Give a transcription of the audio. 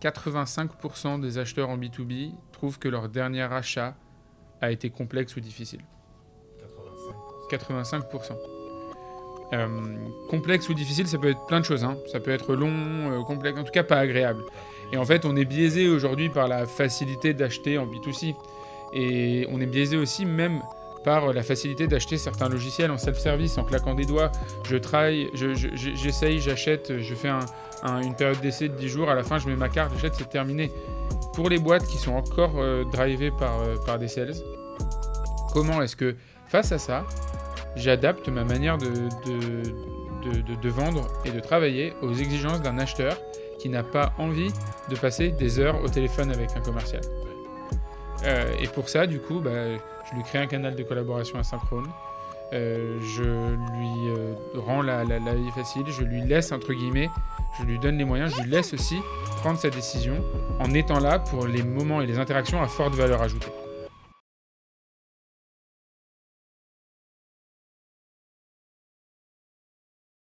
85% des acheteurs en B2B trouvent que leur dernier achat a été complexe ou difficile. 85%. Euh, complexe ou difficile, ça peut être plein de choses. hein. Ça peut être long, euh, complexe, en tout cas pas agréable. Et en fait, on est biaisé aujourd'hui par la facilité d'acheter en B2C. Et on est biaisé aussi même par la facilité d'acheter certains logiciels en self-service, en claquant des doigts. Je travaille, je- je- je- j'essaye, j'achète, je fais un- un- une période d'essai de 10 jours, à la fin je mets ma carte, j'achète, c'est terminé. Pour les boîtes qui sont encore euh, drivées par, euh, par des sales, comment est-ce que face à ça, j'adapte ma manière de, vendre et de travailler aux exigences d'un acheteur qui n'a pas envie de passer des heures au téléphone avec un commercial? Euh, et pour ça, du coup, bah, je lui crée un canal de collaboration asynchrone. Euh, je lui euh, rends la, la- la vie facile, je lui laisse, entre guillemets, je lui donne les moyens, je lui laisse aussi prendre sa décision en étant là pour les moments et les interactions à forte valeur ajoutée.